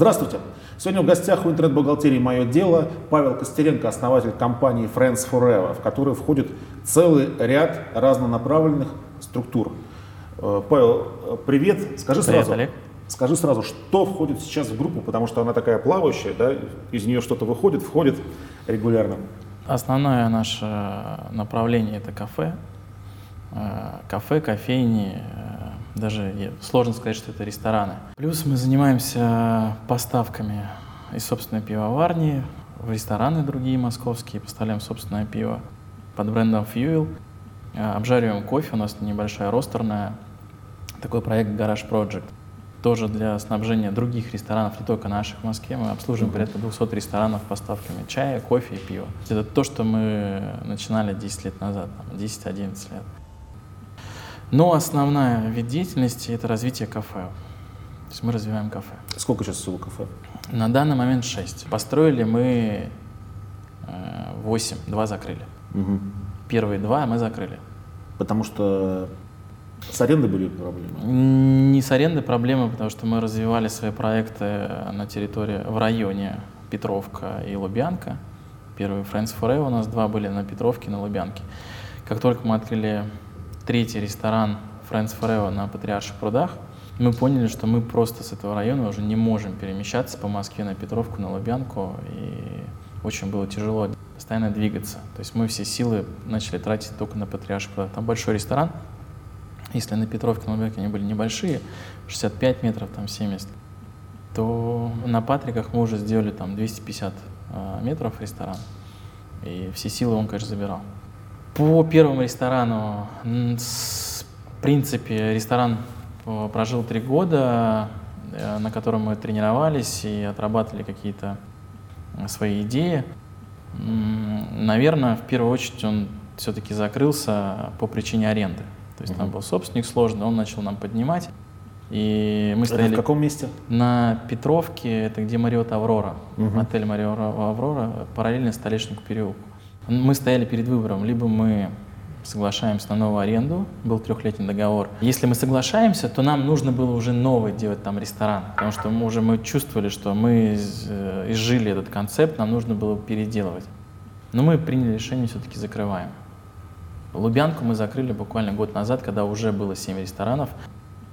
Здравствуйте! Сегодня в гостях у интернет-бухгалтерии «Мое дело» Павел Костеренко, основатель компании Friends Forever, в которую входит целый ряд разнонаправленных структур. Э, Павел, привет! Скажи Привет, сразу, Олег. скажи сразу, что входит сейчас в группу, потому что она такая плавающая, да, из нее что-то выходит, входит регулярно. Основное наше направление это кафе. Э, Кафе, кофейни, э, даже сложно сказать, что это рестораны. Плюс мы занимаемся поставками из собственной пивоварни в рестораны другие московские, поставляем собственное пиво под брендом Fuel. Э, Обжариваем кофе, у нас небольшая ростерная, такой проект Garage Project. Тоже для снабжения других ресторанов, не только наших в Москве. Мы обслуживаем порядка 200 ресторанов поставками чая, кофе и пива. Это то, что мы начинали 10 лет назад, там, 10-11 лет. Но основная вид деятельности – это развитие кафе. То есть мы развиваем кафе. Сколько сейчас всего кафе? На данный момент 6. Построили мы 8, два закрыли. Мгм. Первые два мы закрыли. Потому что с арендой были проблемы. Не с арендой проблемы, потому что мы развивали свои проекты на территории, в районе Петровка и Лубянка. Первый Friends Forever у нас два были на Петровке и на Лубянке. Как только мы открыли третий ресторан Friends Forever на Патриарших прудах, мы поняли, что мы просто с этого района уже не можем перемещаться по Москве на Петровку, на Лубянку, и очень было тяжело постоянно двигаться. То есть мы все силы начали тратить только на Патриарших прудах. Там большой ресторан, если на Петровке, на Лубянке они были небольшие, 65 метров, там 70, то на Патриках мы уже сделали там 250 э, метров ресторан. И все силы он, конечно, забирал. По первому ресторану, в принципе, ресторан прожил три года, э, на котором мы тренировались и отрабатывали какие-то свои идеи. Наверное, в первую очередь он все-таки закрылся по причине аренды. То есть там Мгм. был собственник сложный, он начал нам поднимать. И мы Это стояли в каком месте? на Петровке, это где Мариот Аврора, Мгм. отель Мариот Аврора, параллельно Столешнику переулку. Мы стояли перед выбором, либо мы соглашаемся на новую аренду, был трехлетний договор. Если мы соглашаемся, то нам нужно было уже новый делать там ресторан, потому что мы уже мы чувствовали, что мы э, изжили этот концепт, нам нужно было переделывать. Но мы приняли решение, все-таки закрываем. Лубянку мы закрыли буквально год назад, когда уже было 7 ресторанов,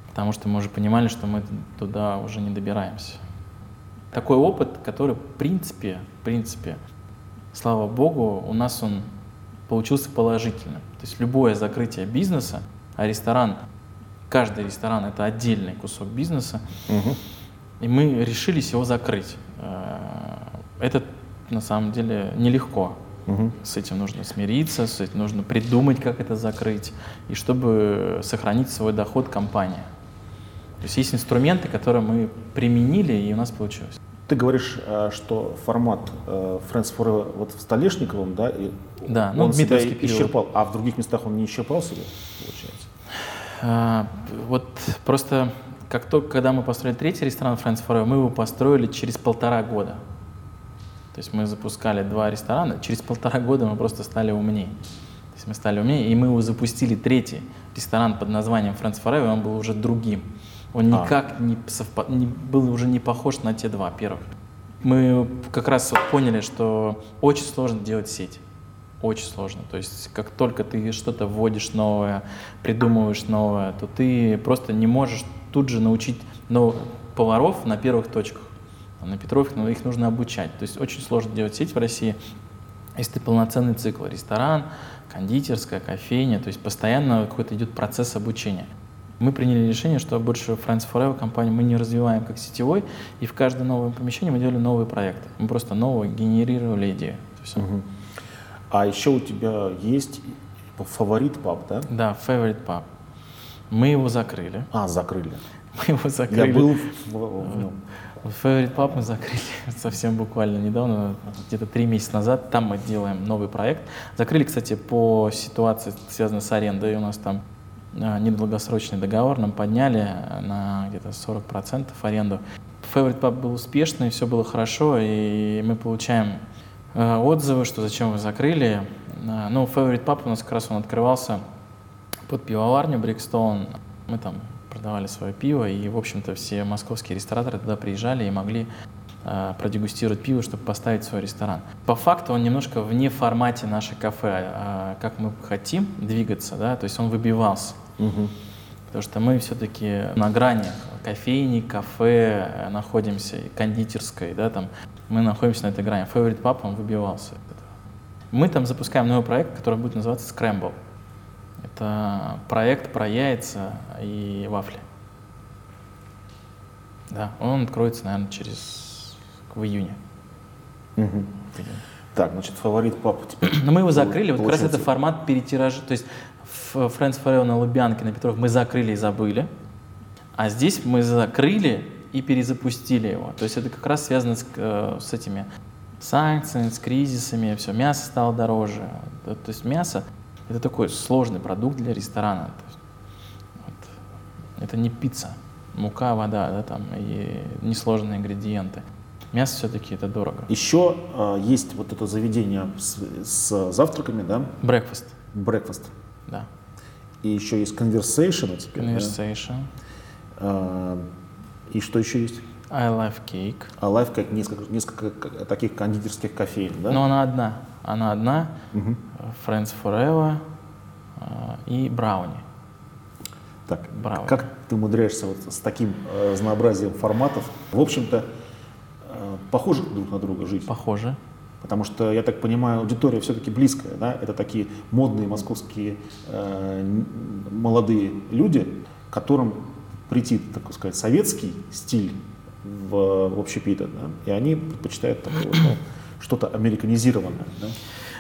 потому что мы уже понимали, что мы туда уже не добираемся. Такой опыт, который в принципе, в принципе, слава богу, у нас он получился положительным. То есть любое закрытие бизнеса, а ресторан, каждый ресторан это отдельный кусок бизнеса, Мгм. и мы решились его закрыть. Э, Это на самом деле нелегко. Мгм. С этим нужно смириться, с этим нужно придумать, как это закрыть, и чтобы сохранить свой доход компании. То есть есть инструменты, которые мы применили, и у нас получилось. Ты говоришь, э, что формат э, Friends Forever вот в Столешниковом, да, и Да, ну, он себя Дмитровский переулок. исчерпал, а в других местах он не исчерпал себя, получается? А, Вот просто как только, когда мы построили третий ресторан Friends Forever, мы его построили через полтора года. То есть мы запускали два ресторана, через полтора года мы просто стали умнее. То есть мы стали умнее, и мы его запустили третий ресторан под названием Friends Forever, и он был уже другим. Он А. никак не, совпа- не- был уже не похож на те два первых. Мы как раз вот поняли, что очень сложно делать сеть. Очень сложно. То есть как только ты что-то вводишь новое, придумываешь новое, то ты просто не можешь тут же научить новых поваров на первых точках. А на Петровке ну, их нужно обучать. То есть очень сложно делать сеть в России, если ты полноценный цикл. Ресторан, кондитерская, кофейня. То есть постоянно какой-то идет процесс обучения. Мы приняли решение, что больше Friends Forever компанию мы не развиваем как сетевой, и в каждое новое помещение мы делали новые проекты. Мы просто новые генерировали идеи. А еще у тебя есть фаворит паб, да? Да, Favorite Pub. Мы его закрыли. А, закрыли. Мы его закрыли. Я был в, в нем. Favorite Pub мы закрыли совсем буквально недавно, где-то три месяца назад. Там мы делаем новый проект. Закрыли, кстати, по ситуации, связанной с арендой. У нас там недолгосрочный договор, нам подняли на где-то 40% аренду. Favorite Pub был успешный, все было хорошо, и мы получаем э, отзывы, что зачем вы закрыли. Ну, Favorite Pub у нас как раз он открывался под пивоварню Брикстоун. Мы там продавали свое пиво, и, в общем-то, все московские рестораторы туда приезжали и могли э, продегустировать пиво, чтобы поставить свой ресторан. По факту он немножко вне формате нашей кафе, э, как мы хотим двигаться, да, то есть он выбивался. Угу. Потому что мы все-таки на грани кофейни, кафе э, находимся, кондитерской, да, там, мы находимся на этой грани. Favorite Pub, он выбивался. Мы там запускаем новый проект, который будет называться Scramble. Это проект про яйца и вафли. Да, он откроется, наверное, через в июне. Угу. Так, значит, фаворит папа теперь. Но мы его закрыли, вот как раз это формат перетиража. То есть Friends Forever на Лубянке, на Петров мы закрыли и забыли. А здесь мы закрыли и перезапустили его. То есть это как раз связано с, э, с этими санкциями, с кризисами, все, мясо стало дороже. То, то есть мясо — это такой сложный продукт для ресторана. Вот, это не пицца, мука, вода, да, там, и несложные ингредиенты. Мясо все-таки это дорого. Еще э, есть вот это заведение с, с завтраками, да? Breakfast. Breakfast. Да. И еще есть Conversation тебя. Conversation. Да? А, и что еще есть? I Love Cake. I Love Cake, несколько, несколько таких кондитерских кофеин, да? Но она одна. Она одна. Угу. Friends Forever э, и Брауни. Так, Брауни. как ты умудряешься вот с таким э, разнообразием форматов? В общем-то, э, похожи друг на друга жить? Похожи. Потому что, я так понимаю, аудитория все-таки близкая, да? Это такие модные московские э, молодые люди, которым прийти, так сказать, советский стиль в, в общепит, да? и они предпочитают такое, ну, что-то американизированное. Да?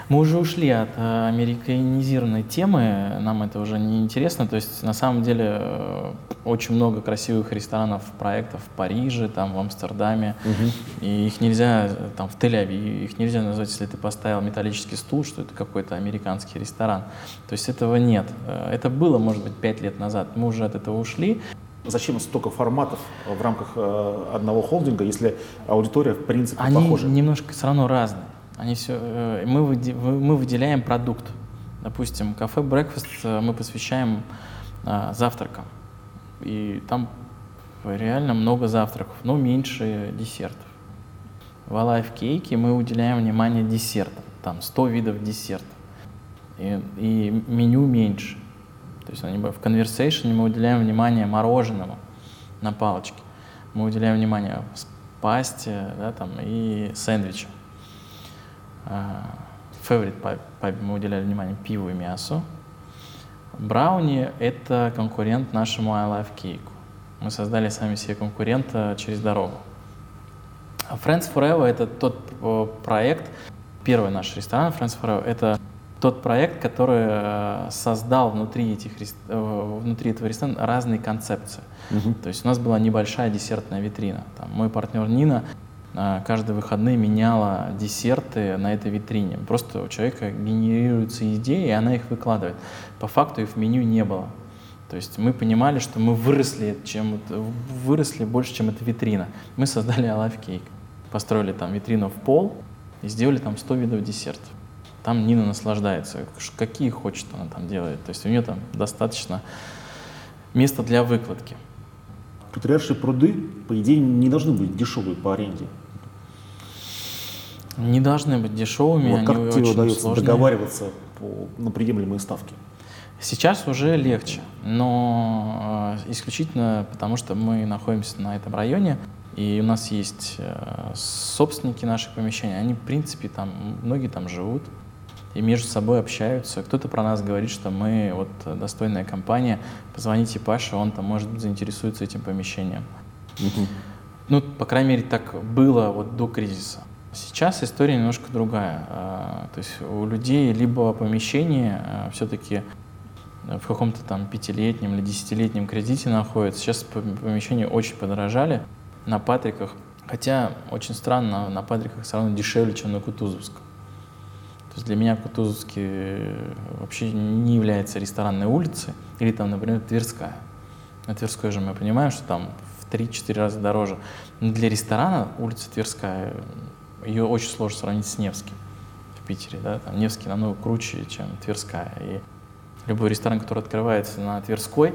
Мы уже ушли от э, американизированной темы, нам это уже не интересно. То есть на самом деле э, очень много красивых ресторанов, проектов в Париже, там в Амстердаме, угу. и их нельзя там в Тель-Авиве, их нельзя назвать, если ты поставил металлический стул, что это какой-то американский ресторан. То есть этого нет. Э, это было, может быть, пять лет назад. Мы уже от этого ушли. Зачем столько форматов в рамках одного холдинга, если аудитория в принципе Они похожа? Они немножко все равно разные. Они все, э, мы, мы выделяем продукт. Допустим, кафе Breakfast э, мы посвящаем а, завтракам. И там реально много завтраков, но меньше десертов. В Alive Cake мы уделяем внимание десертам. Там 100 видов десертов. И, и меню меньше. То есть в Conversation мы уделяем внимание мороженому на палочке. Мы уделяем внимание пасте да, там, и сэндвичам. Favorite Pub мы уделяли внимание пиву и мясу. Брауни — это конкурент нашему I Love Cake. Мы создали сами себе конкурента через дорогу. Friends Forever — это тот проект, первый наш ресторан Friends Forever — это тот проект, который э, создал внутри, этих, э, внутри этого ресторана разные концепции. Uh-huh. То есть у нас была небольшая десертная витрина. Там мой партнер Нина каждые выходные меняла десерты на этой витрине. Просто у человека генерируются идеи, и она их выкладывает. По факту их в меню не было. То есть мы понимали, что мы выросли, чем, выросли больше, чем эта витрина. Мы создали Alive Cake. Построили там витрину в пол и сделали там 100 видов десертов. Там Нина наслаждается. Какие хочет она там делает. То есть у нее там достаточно места для выкладки. Патриаршие пруды, по идее, не должны быть дешевые по аренде. Не должны быть дешевыми, вот как они тебе очень удается сложные. договариваться по, на приемлемые ставки? Сейчас уже легче, но э, исключительно потому, что мы находимся на этом районе, и у нас есть э, собственники наших помещений, они, в принципе, там, многие там живут, и между собой общаются. Кто-то про нас говорит, что мы вот достойная компания, позвоните Паше, он там, может быть, заинтересуется этим помещением. Угу. Ну, по крайней мере, так было вот до кризиса. Сейчас история немножко другая. А, то есть у людей либо помещение а, все-таки в каком-то там пятилетнем или десятилетнем кредите находится. Сейчас помещения очень подорожали на Патриках. Хотя очень странно, на Патриках все равно дешевле, чем на Кутузовском. То есть для меня Кутузовский э, вообще не является ресторанной улицей. Или там, например, Тверская. На Тверской же мы понимаем, что там в 3-4 раза дороже. Но для ресторана улица Тверская ее очень сложно сравнить с Невским в Питере. Да? Там Невский намного круче, чем Тверская. И любой ресторан, который открывается на Тверской,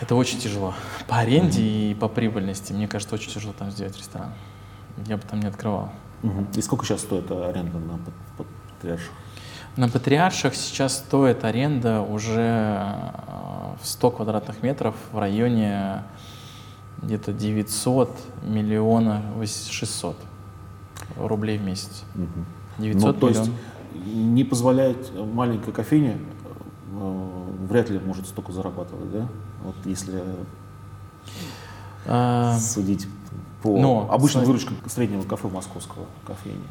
Это очень тяжело. По аренде mm-hmm. и по прибыльности, мне кажется, очень тяжело там сделать ресторан. Я бы там не открывал. Угу. И сколько сейчас стоит аренда на Патриарших? На Патриарших сейчас стоит аренда уже в 100 квадратных метров в районе где-то 900 миллионов 600 рублей в месяц. Угу. 900 ну, то миллионов. есть не позволяет маленькая кофейня э, вряд ли может столько зарабатывать, да? Вот если а, судить по но, обычной выручке среднего кафе московского кофейни.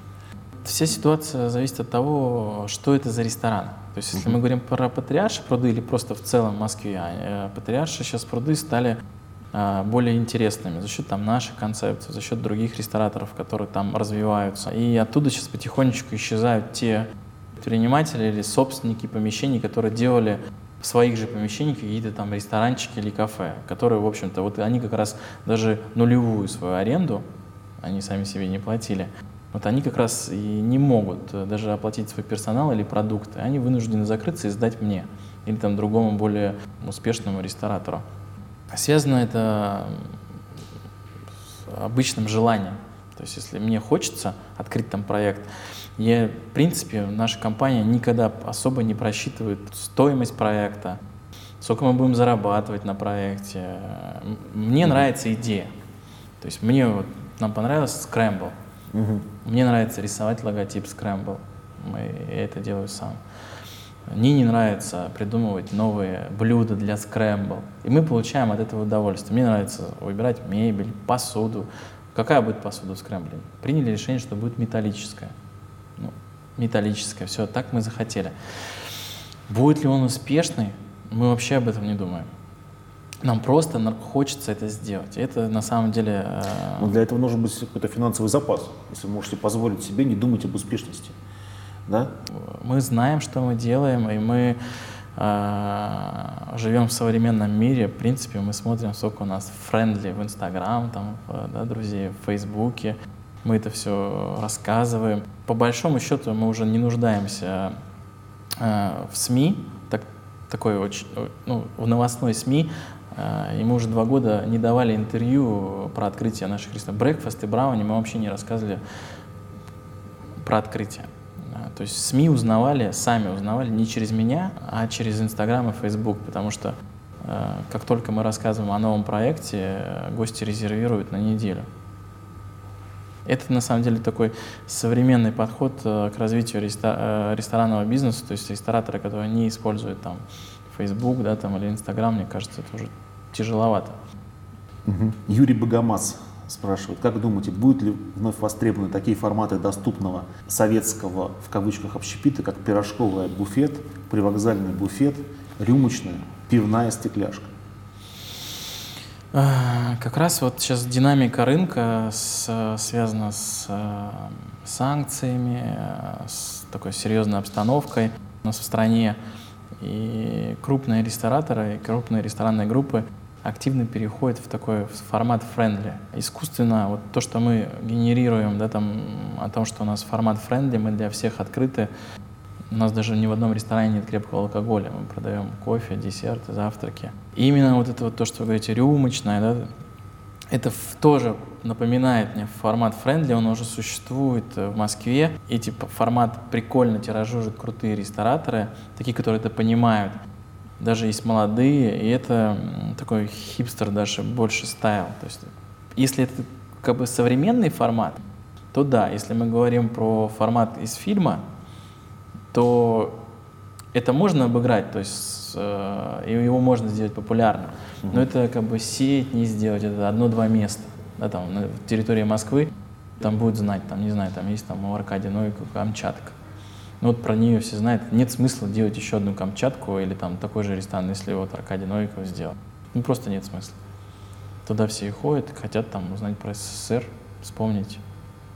Вся ситуация зависит от того, что это за ресторан. То есть, если uh-huh. мы говорим про патриарши пруды или просто в целом в Москве, а, э, патриарши сейчас пруды стали более интересными за счет там нашей концепции, за счет других рестораторов, которые там развиваются. И оттуда сейчас потихонечку исчезают те предприниматели или собственники помещений, которые делали в своих же помещениях какие-то там ресторанчики или кафе, которые, в общем-то, вот они как раз даже нулевую свою аренду, они сами себе не платили, вот они как раз и не могут э, даже оплатить свой персонал или продукты. Они вынуждены закрыться и сдать мне или там другому более успешному ресторатору. Связано это с обычным желанием. То есть если мне хочется открыть там проект, я, в принципе, наша компания никогда особо не просчитывает стоимость проекта, сколько мы будем зарабатывать на проекте. Мне mm-hmm. нравится идея. То есть мне вот, нам понравился Scramble. Mm-hmm. Мне нравится рисовать логотип Scramble. Я это делаю сам. Мне не нравится придумывать новые блюда для Scramble. И мы получаем от этого удовольствие. Мне нравится выбирать мебель, посуду. Какая будет посуда в скрэмбле? Приняли решение, что будет металлическая металлическое, все, так мы захотели. Будет ли он успешный, мы вообще об этом не думаем. Нам просто хочется это сделать. Это на самом деле... Э... Но для этого нужен быть какой-то финансовый запас, если вы можете позволить себе не думать об успешности. Да? Мы знаем, что мы делаем, и мы э, живем в современном мире. В принципе, мы смотрим, сколько у нас френдли в Инстаграм, там, да, друзей в Фейсбуке мы это все рассказываем. По большому счету мы уже не нуждаемся э, в СМИ, так, такой очень, ну, в новостной СМИ, э, и мы уже два года не давали интервью про открытие наших ресторанов. Брекфаст и Брауни мы вообще не рассказывали про открытие. То есть СМИ узнавали, сами узнавали не через меня, а через Инстаграм и Фейсбук, потому что э, как только мы рассказываем о новом проекте, гости резервируют на неделю. Это на самом деле такой современный подход э, к развитию э, ресторанного бизнеса, то есть рестораторы, которые не используют там Facebook да, там, или Instagram, мне кажется, это уже тяжеловато. Юрий Богомаз спрашивает, как думаете, будут ли вновь востребованы такие форматы доступного советского, в кавычках, общепита, как пирожковый буфет, привокзальный буфет, рюмочная, пивная стекляшка? А, как раз вот сейчас динамика рынка с, связана с э, санкциями, с такой серьезной обстановкой у нас в стране. И крупные рестораторы, и крупные ресторанные группы активно переходят в такой формат френдли. Искусственно вот то, что мы генерируем, да, там, о том, что у нас формат friendly, мы для всех открыты, у нас даже ни в одном ресторане нет крепкого алкоголя. Мы продаем кофе, десерты, завтраки. И именно вот это вот то, что вы говорите, рюмочное, да, это тоже напоминает мне формат friendly, он уже существует в Москве. Эти формат прикольно тиражируют крутые рестораторы, такие, которые это понимают. Даже есть молодые, и это такой хипстер даже больше style. То есть, если это как бы современный формат, то да, если мы говорим про формат из фильма, то это можно обыграть, то есть э, его можно сделать популярным, mm-hmm. но это как бы сеть не сделать, это одно-два места, да, там на территории Москвы, там будут знать, там, не знаю, там есть там у Аркадия Новикова Камчатка. Ну вот про нее все знают, нет смысла делать еще одну Камчатку или там такой же ресторан, если вот Аркадий Новиков сделал. Ну просто нет смысла. Туда все и ходят, хотят там узнать про СССР, вспомнить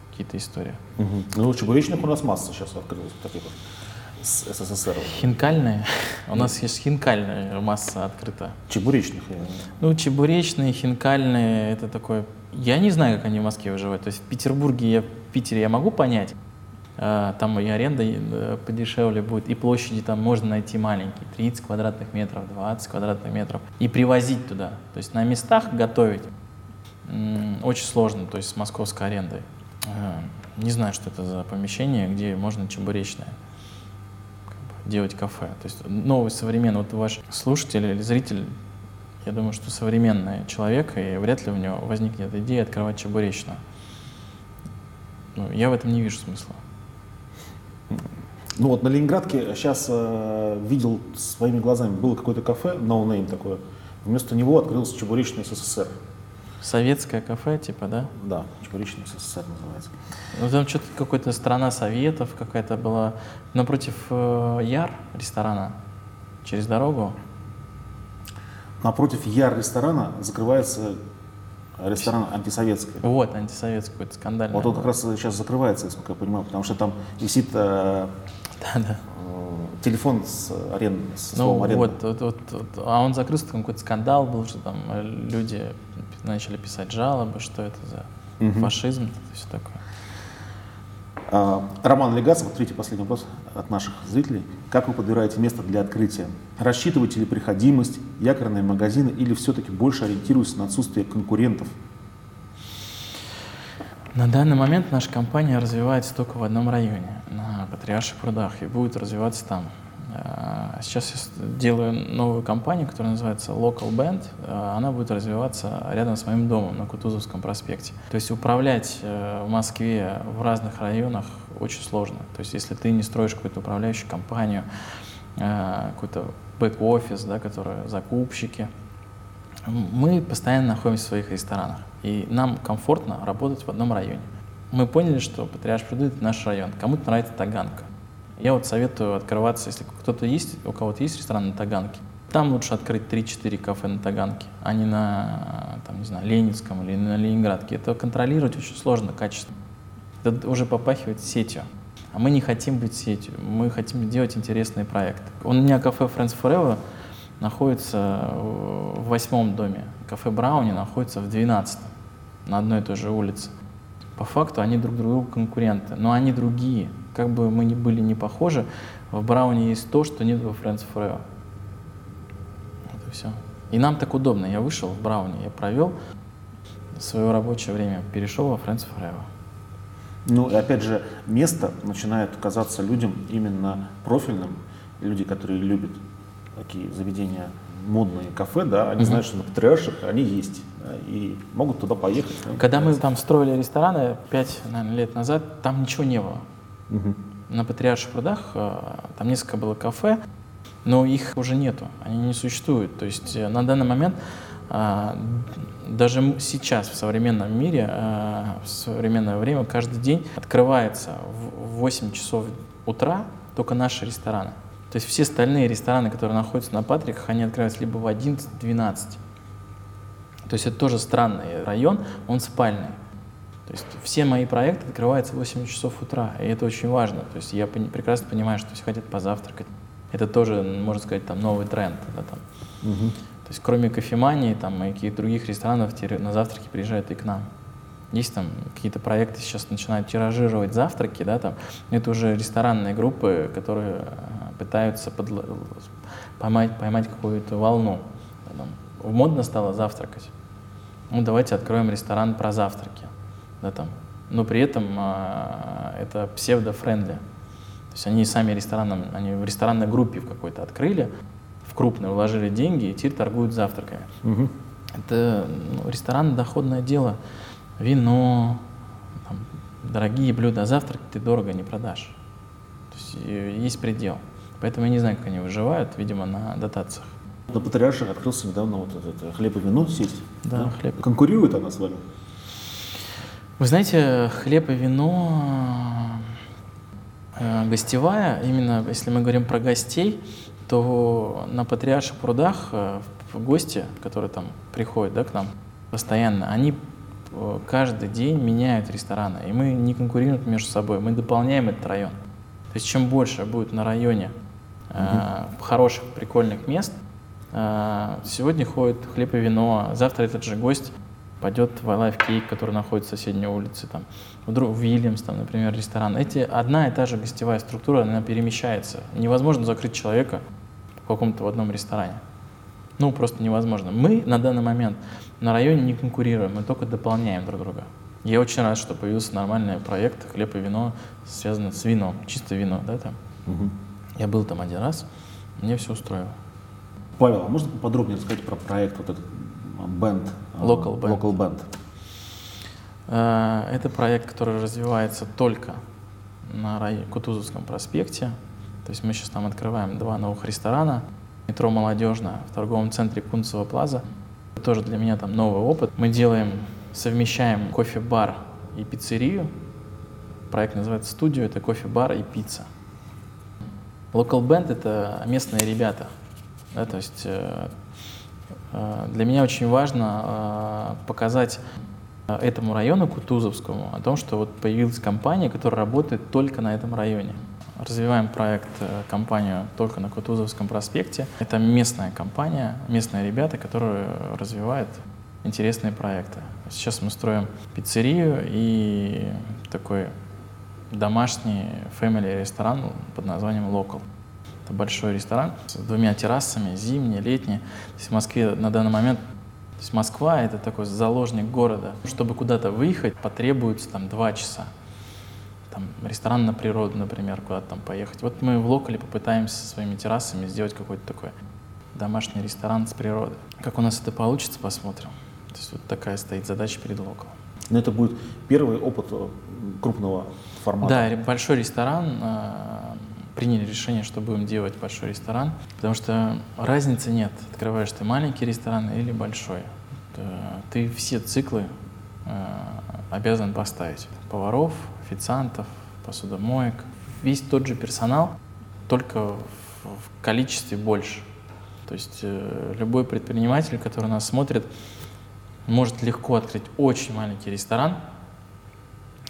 какие-то истории. Угу. Ну, чебуречных у нас масса сейчас открылась таких вот с СССР? Хинкальные. У нас есть хинкальная масса открыта. Чебуречных? Ну, чебуречные, хинкальные, это такое... Я не знаю, как они в Москве выживают. То есть в Петербурге, я, в Питере я могу понять, там и аренда э, подешевле будет, и площади там можно найти маленькие, 30 квадратных метров, 20 квадратных метров, и привозить туда. То есть на местах готовить очень сложно, то есть с московской арендой. Не знаю, что это за помещение, где можно чебуречное делать кафе. То есть новый, современный, вот ваш слушатель или зритель, я думаю, что современный человек, и вряд ли у него возникнет идея открывать чебуречную. Ну, я в этом не вижу смысла. Ну вот на Ленинградке сейчас э, видел своими глазами, было какое-то кафе, no name такое, вместо него открылся чебуречный СССР. Советское кафе, типа, да? Да, чебуречный СССР называется. Ну там что-то какая-то страна Советов какая-то была. Напротив э, Яр ресторана, через дорогу. Напротив Яр ресторана закрывается ресторан антисоветский. Вот, антисоветский какой-то скандальный. Вот он как раз сейчас закрывается, насколько я понимаю, потому что там висит э, да, да. Э, телефон с аренды, с ну, словом вот, вот, вот, вот, а он закрылся, там какой-то скандал был, что там люди начали писать жалобы, что это за угу. фашизм, это все такое. А, Роман Легасов, третий последний вопрос от наших зрителей. Как вы подбираете место для открытия? Рассчитываете ли приходимость, якорные магазины или все-таки больше ориентируетесь на отсутствие конкурентов? На данный момент наша компания развивается только в одном районе, на Патриарших прудах, и будет развиваться там. А, сейчас я делаю новую компанию, которая называется Local Band. А, она будет развиваться рядом с моим домом на Кутузовском проспекте. То есть управлять э, в Москве в разных районах очень сложно. То есть если ты не строишь какую-то управляющую компанию, э, какой-то бэк-офис, да, который закупщики, мы постоянно находимся в своих ресторанах. И нам комфортно работать в одном районе. Мы поняли, что Патриарш Пруды — это наш район. Кому-то нравится Таганка, я вот советую открываться, если кто-то есть, у кого-то есть ресторан на Таганке, там лучше открыть 3-4 кафе на Таганке, а не на, там, не знаю, Ленинском или на Ленинградке. Это контролировать очень сложно, качество. Это уже попахивает сетью. А мы не хотим быть сетью, мы хотим делать интересные проекты. У меня кафе Friends Forever находится в восьмом доме. Кафе Брауни находится в двенадцатом, на одной и той же улице. По факту они друг другу конкуренты, но они другие как бы мы ни были не похожи, в Брауне есть то, что нет во Friends Forever. Вот и все. И нам так удобно. Я вышел в Брауне, я провел свое рабочее время, перешел во Friends Forever. Ну и опять же, место начинает казаться людям именно профильным. Люди, которые любят такие заведения, модные кафе, да, они mm-hmm. знают, что на Патриарших они есть да, и могут туда поехать. Да, Когда мы там строили рестораны пять наверное, лет назад, там ничего не было. Угу. На Патриарших прудах э, там несколько было кафе, но их уже нету, они не существуют. То есть э, на данный момент э, даже сейчас в современном мире, в современное время, каждый день открывается в 8 часов утра только наши рестораны. То есть все остальные рестораны, которые находятся на Патриках, они открываются либо в 11-12. То есть это тоже странный район, он спальный. То есть все мои проекты открываются в 8 часов утра, и это очень важно. То есть я прекрасно понимаю, что все хотят позавтракать. Это тоже, можно сказать, там новый тренд. Да, там. Угу. То есть кроме кофемании там, и каких-то других ресторанов на завтраки приезжают и к нам. Есть там какие-то проекты сейчас начинают тиражировать завтраки, да, там. Это уже ресторанные группы, которые пытаются подл... поймать, поймать какую-то волну. Там. Модно стало завтракать. Ну, давайте откроем ресторан про завтраки да, там, но при этом а, это псевдо-френдли. То есть они сами рестораном, они в ресторанной группе в какой-то открыли, в крупной вложили деньги и теперь торгуют завтраками. Угу. Это ну, ресторан доходное дело. Вино, там, дорогие блюда, завтрак ты дорого не продашь. То есть э, есть предел. Поэтому я не знаю, как они выживают, видимо, на дотациях. На Патриарших открылся недавно вот этот хлеб и вино сеть. Да, да? хлеб. Конкурирует она с вами? Вы знаете, хлеб и вино э, гостевая, именно если мы говорим про гостей, то на Патриарших прудах э, гости, которые там приходят да, к нам постоянно, они э, каждый день меняют рестораны, и мы не конкурируем между собой, мы дополняем этот район. То есть чем больше будет на районе э, хороших, прикольных мест, э, сегодня ходит хлеб и вино, завтра этот же гость пойдет в Life Cake, который находится в соседней улице, там, вдруг Вильямс, там, например, ресторан. Эти одна и та же гостевая структура, она перемещается. Невозможно закрыть человека в каком-то в одном ресторане. Ну, просто невозможно. Мы на данный момент на районе не конкурируем, мы только дополняем друг друга. Я очень рад, что появился нормальный проект «Хлеб и вино», связанный с вином, чисто вино, да, там. Угу. Я был там один раз, мне все устроило. Павел, а можно подробнее рассказать про проект вот этот бенд? Local Band. Local Band. Э, это проект, который развивается только на Кутузовском проспекте. То есть мы сейчас там открываем два новых ресторана. Метро «Молодежная» в торговом центре Кунцево Плаза. Тоже для меня там новый опыт. Мы делаем совмещаем кофе-бар и пиццерию. Проект называется «Студио», это кофе-бар и пицца. Local Band — это местные ребята. Да, то есть э, э, для меня очень важно э, показать этому району, Кутузовскому, о том, что вот появилась компания, которая работает только на этом районе. Развиваем проект, компанию только на Кутузовском проспекте. Это местная компания, местные ребята, которые развивают интересные проекты. Сейчас мы строим пиццерию и такой домашний family ресторан под названием Local. Это большой ресторан с двумя террасами, зимний, летний. То в Москве на данный момент то есть Москва — это такой заложник города. Чтобы куда-то выехать, потребуется там два часа. Там ресторан на природу, например, куда-то там поехать. Вот мы в Локале попытаемся своими террасами сделать какой-то такой домашний ресторан с природы. Как у нас это получится, посмотрим. То есть вот такая стоит задача перед Локалом. Но это будет первый опыт э, крупного формата. Да, большой ресторан. Э, приняли решение, что будем делать большой ресторан, потому что разницы нет, открываешь ты маленький ресторан или большой. Ты все циклы э, обязан поставить. Поваров, официантов, посудомоек, весь тот же персонал, только в количестве больше. То есть любой предприниматель, который нас смотрит, может легко открыть очень маленький ресторан.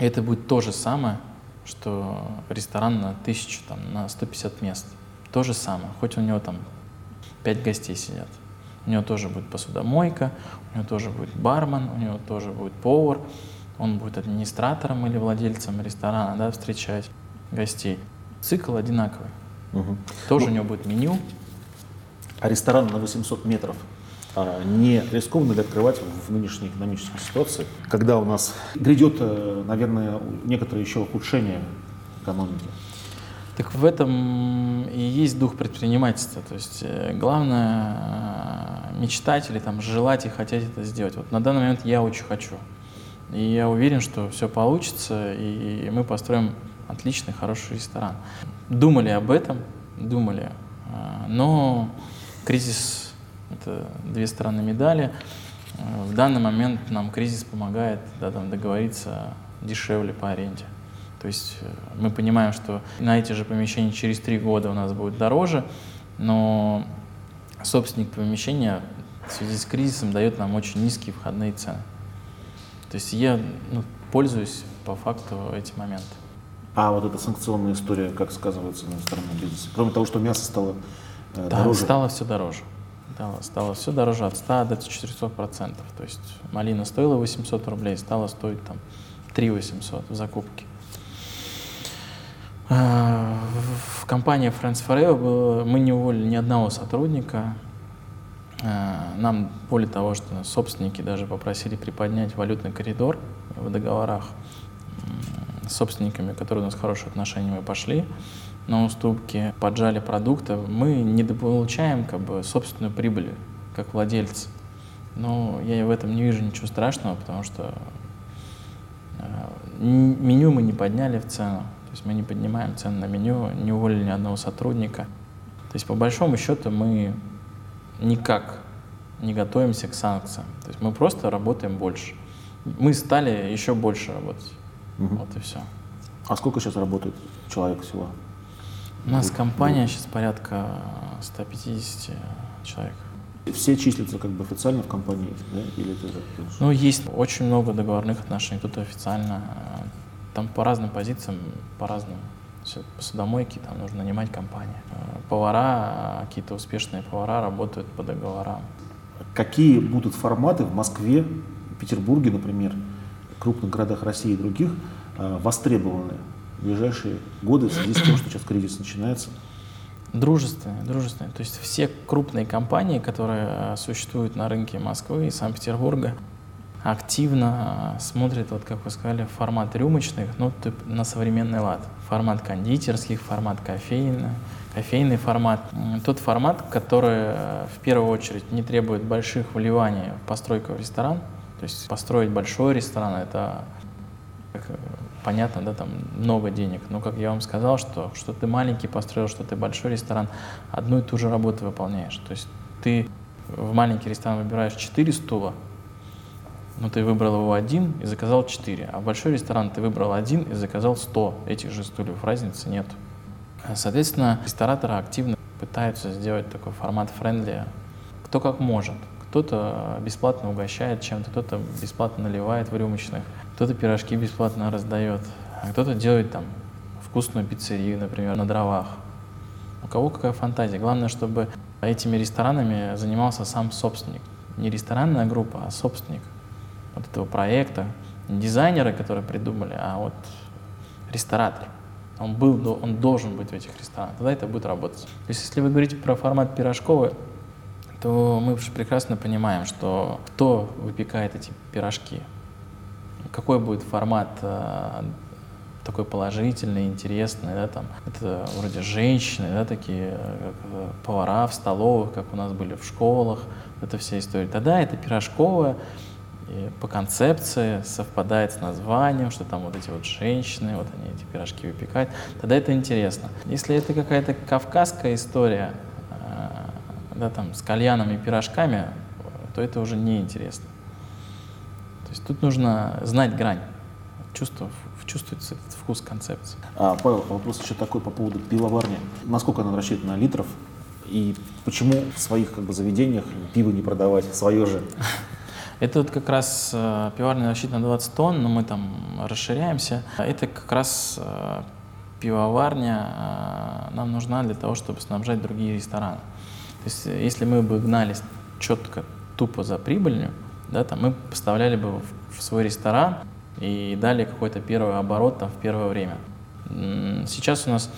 Это будет то же самое, что ресторан на тысячу, там, на 150 мест. То же самое, хоть у него там 5 гостей сидят. У него тоже будет посудомойка, у него тоже будет бармен, у него тоже будет повар, он будет администратором или владельцем ресторана, да, встречать гостей. Цикл одинаковый. Угу. Тоже ну, у него будет меню. А ресторан на 800 метров не рискованно ли открывать в нынешней экономической ситуации, когда у нас грядет, э, наверное, некоторое еще ухудшение экономики? Так в этом и есть дух предпринимательства. То есть э, главное э, мечтать или там желать и хотеть это сделать. Вот на данный момент я очень хочу. И я уверен, что все получится, и мы построим отличный, хороший ресторан. Думали об этом, думали, но кризис это две стороны медали. Э, в данный момент нам кризис помогает да, там, договориться дешевле по аренде. То есть э, мы понимаем, что на эти же помещения через три года у нас будет дороже, но собственник помещения в связи с кризисом дает нам очень низкие входные цены. То есть я ну, пользуюсь по факту эти моменты. А вот эта санкционная история, как сказывается на стороне бизнеса? Кроме того, что мясо стало э, да, дороже? стало все дороже стало, стало все дороже от 100 до 400 процентов. То есть малина стоила 800 рублей, стала стоить там 3 800 в закупке. А, в компании Friends Forever мы не уволили ни одного сотрудника. А, нам, более того, что собственники даже попросили приподнять валютный коридор в договорах с собственниками, которые у нас хорошие отношения, мы пошли на уступки, поджали продукты, мы не получаем как бы собственную прибыль как владельцы. Но я в этом не вижу ничего страшного, потому что э, меню мы не подняли в цену. То есть мы не поднимаем цену на меню, не уволили ни одного сотрудника. То есть по большому счету мы никак не готовимся к санкциям. То есть мы просто работаем больше. Мы стали еще больше работать. Угу. Вот и все. А сколько сейчас работает человек всего? У нас компания сейчас порядка 150 человек. Все числятся как бы официально в компании, да? Или это Ну, есть очень много договорных отношений, кто-то официально. Там по разным позициям, по-разному. Посудомойки, там нужно нанимать компании. Повара, какие-то успешные повара работают по договорам. Какие будут форматы в Москве Петербурге, например, крупных городах России и других э, востребованы ближайшие годы в связи с тем, что сейчас кризис начинается? Дружественные, дружественные. То есть все крупные компании, которые э, существуют на рынке Москвы и Санкт-Петербурга, активно смотрят, вот как вы сказали, формат рюмочных, ну, на современный лад. Формат кондитерских, формат кофейный, кофейный формат. Тот формат, который э, в первую очередь не требует больших вливаний в постройку в ресторан. То есть построить большой ресторан — это э, понятно, да, там много денег. Но, как я вам сказал, что, что ты маленький построил, что ты большой ресторан, одну и ту же работу выполняешь. То есть ты в маленький ресторан выбираешь 4 стула, но ты выбрал его один и заказал 4. А в большой ресторан ты выбрал один и заказал 100 этих же стульев. Разницы нет. Соответственно, рестораторы активно пытаются сделать такой формат френдли, кто как может. Кто-то бесплатно угощает чем-то, кто-то бесплатно наливает в рюмочных, кто-то пирожки бесплатно раздает, а кто-то делает там вкусную пиццерию, например, на дровах. У кого какая фантазия. Главное, чтобы этими ресторанами занимался сам собственник. Не ресторанная группа, а собственник вот этого проекта. Не дизайнеры, которые придумали, а вот ресторатор. Он был, он должен быть в этих ресторанах. Тогда это будет работать. То есть, если вы говорите про формат пирожковый, то мы прекрасно понимаем, что кто выпекает эти пирожки, какой будет формат э, такой положительный, интересный, да, там, это вроде женщины, да, такие как, э, повара в столовых, как у нас были в школах, это вся история. Тогда это пирожковое, и по концепции совпадает с названием, что там вот эти вот женщины, вот они эти пирожки выпекают, тогда это интересно. Если это какая-то кавказская история, э, да, там, с кальяном и пирожками, то это уже неинтересно. То есть тут нужно знать грань, чувствовать, чувствуется этот вкус концепции. А, Павел, вопрос еще такой по поводу пивоварни. Насколько она рассчитана на литров? И почему в своих как бы, заведениях пиво не продавать, свое же? Это вот как раз э, пивоварня рассчитана на 20 тонн, но мы там расширяемся. Это как раз э, пивоварня э, нам нужна для того, чтобы снабжать другие рестораны. То есть если мы бы гнались четко, тупо за прибылью, да, там мы поставляли бы в, свой ресторан и дали какой-то первый оборот там, в первое время. Сейчас у нас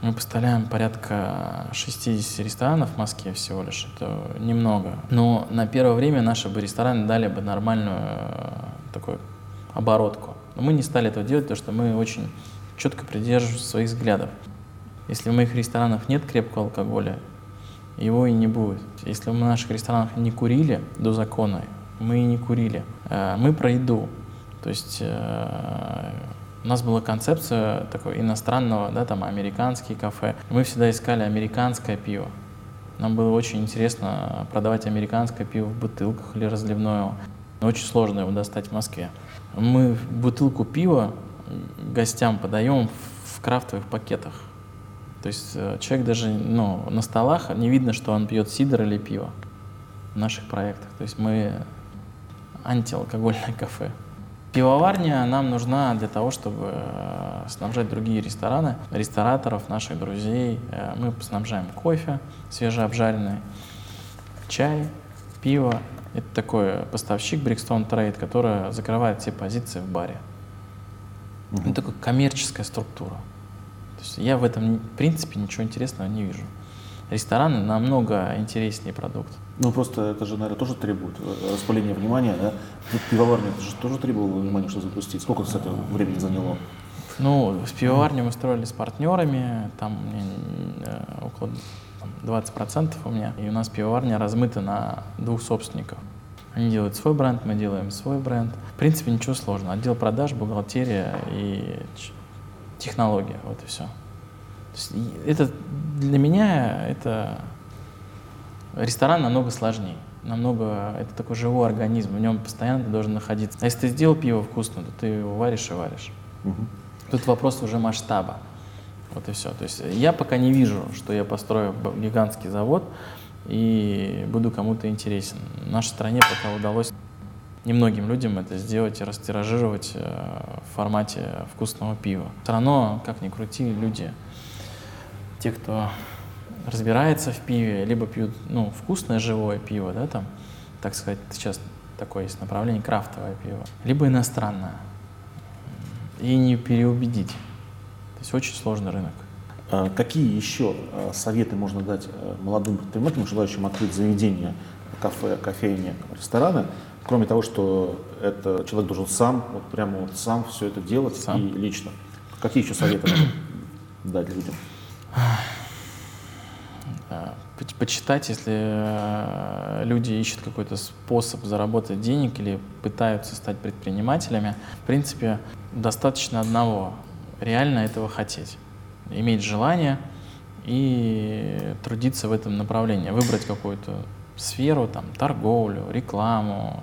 мы поставляем порядка 60 ресторанов в Москве всего лишь. Это немного. Но на первое время наши бы рестораны дали бы нормальную э, такую оборотку. Но мы не стали этого делать, потому что мы очень четко придерживаемся своих взглядов. Если в моих ресторанах нет крепкого алкоголя, его и не будет. Если в наших ресторанах не курили до закона, мы и не курили. Э, мы про еду. То есть э, у нас была концепция такой иностранного, да, там американские кафе. Мы всегда искали американское пиво. Нам было очень интересно продавать американское пиво в бутылках или разливное. Но очень сложно его достать в Москве. Мы бутылку пива гостям подаем в крафтовых пакетах. То есть э, человек даже ну, на столах не видно, что он пьет сидр или пиво в наших проектах. То есть мы антиалкогольное кафе. Пивоварня нам нужна для того, чтобы э, снабжать другие рестораны, рестораторов, наших друзей. Э, мы снабжаем кофе свежеобжаренный, чай, пиво. Это такой поставщик Брикстон Трейд, который закрывает все позиции в баре. Mm-hmm. Это такая коммерческая структура. То есть я в этом, в принципе, ничего интересного не вижу. Рестораны намного интереснее продукт. Ну, просто это же, наверное, тоже требует э, распыления внимания, да? Пивоварня это же тоже требовало внимания, что запустить. Сколько, кстати, времени заняло? Ну, с пивоварню мы строили с партнерами, там э, около там, 20% у меня, и у нас пивоварня размыта на двух собственников. Они делают свой бренд, мы делаем свой бренд. В принципе, ничего сложного. Отдел продаж, бухгалтерия и технология, вот и все. это для меня это Ресторан намного сложнее. Намного, это такой живой организм, в нем постоянно ты должен находиться. А если ты сделал пиво вкусно, то ты его варишь и варишь. Угу. Тут вопрос уже масштаба. Вот и все. То есть я пока не вижу, что я построю гигантский завод и буду кому-то интересен. В нашей стране пока удалось немногим людям это сделать и растиражировать э, в формате вкусного пива. Все равно, как ни крути, люди, те, кто разбирается в пиве, либо пьют ну, вкусное живое пиво, да, там, так сказать, сейчас такое есть направление, крафтовое пиво, либо иностранное. И не переубедить. То есть очень сложный рынок. А какие еще а, советы можно дать а, молодым предпринимателям, желающим открыть заведение, кафе, кофейни, рестораны, кроме того, что это человек должен сам, вот прямо вот сам все это делать сам. и лично? Какие еще советы дать людям? почитать, если э, люди ищут какой-то способ заработать денег или пытаются стать предпринимателями, в принципе, достаточно одного — реально этого хотеть, иметь желание и трудиться в этом направлении, выбрать какую-то сферу, там, торговлю, рекламу,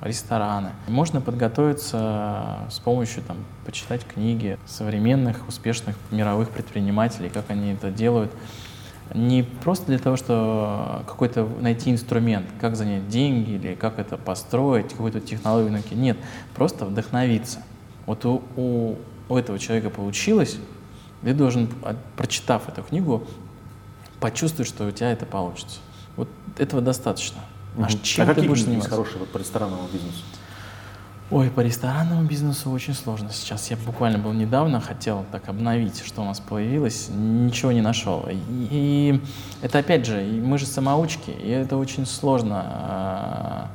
рестораны. Можно подготовиться с помощью, там, почитать книги современных, успешных мировых предпринимателей, как они это делают, не просто для того, что какой-то найти инструмент, как занять деньги или как это построить, какую-то технологию науки. Нет, просто вдохновиться. Вот у, у, у этого человека получилось, ты должен, прочитав эту книгу, почувствовать, что у тебя это получится. Вот этого достаточно. А угу. чем а ты будешь заниматься? хорошие вот по ресторанному бизнесу? Ой, по ресторанному бизнесу очень сложно сейчас. Я буквально был недавно, хотел так обновить, что у нас появилось, ничего не нашел. И, и это опять же, мы же самоучки, и это очень сложно. А,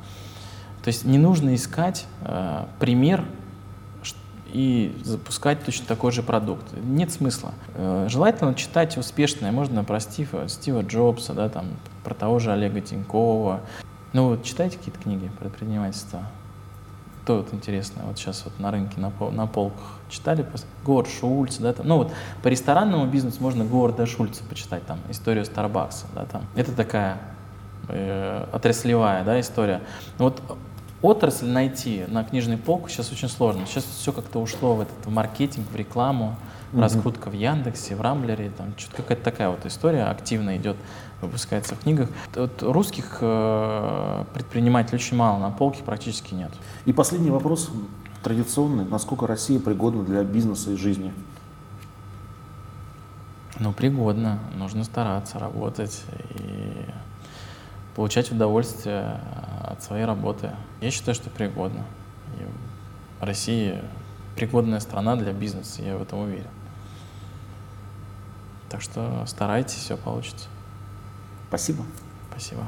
то есть не нужно искать а, пример и запускать точно такой же продукт. Нет смысла. Э, желательно читать успешное, можно про Стива, Стива Джобса, да, там, про того же Олега Тинькова. Ну вот читайте какие-то книги про предпринимательство кто вот интересно, вот сейчас вот на рынке, на, пол, на полках читали, Говард Шульц, да, там, ну вот по ресторанному бизнесу можно Говарда Шульца почитать, там, историю Старбакса, да, там, это такая э, отраслевая, да, история. Вот отрасль найти на книжной полку сейчас очень сложно, сейчас все как-то ушло в этот в маркетинг, в рекламу, mm-hmm. раскрутка в Яндексе, в Рамблере, там, что-то какая-то такая вот история активно идет выпускается в книгах. Вот русских э, предпринимателей очень мало, на полке практически нет. И последний вопрос традиционный. Насколько Россия пригодна для бизнеса и жизни? Ну, пригодно. Нужно стараться, работать и получать удовольствие от своей работы. Я считаю, что пригодно. И Россия пригодная страна для бизнеса, я в этом уверен. Так что старайтесь, все получится. Спасибо. Спасибо.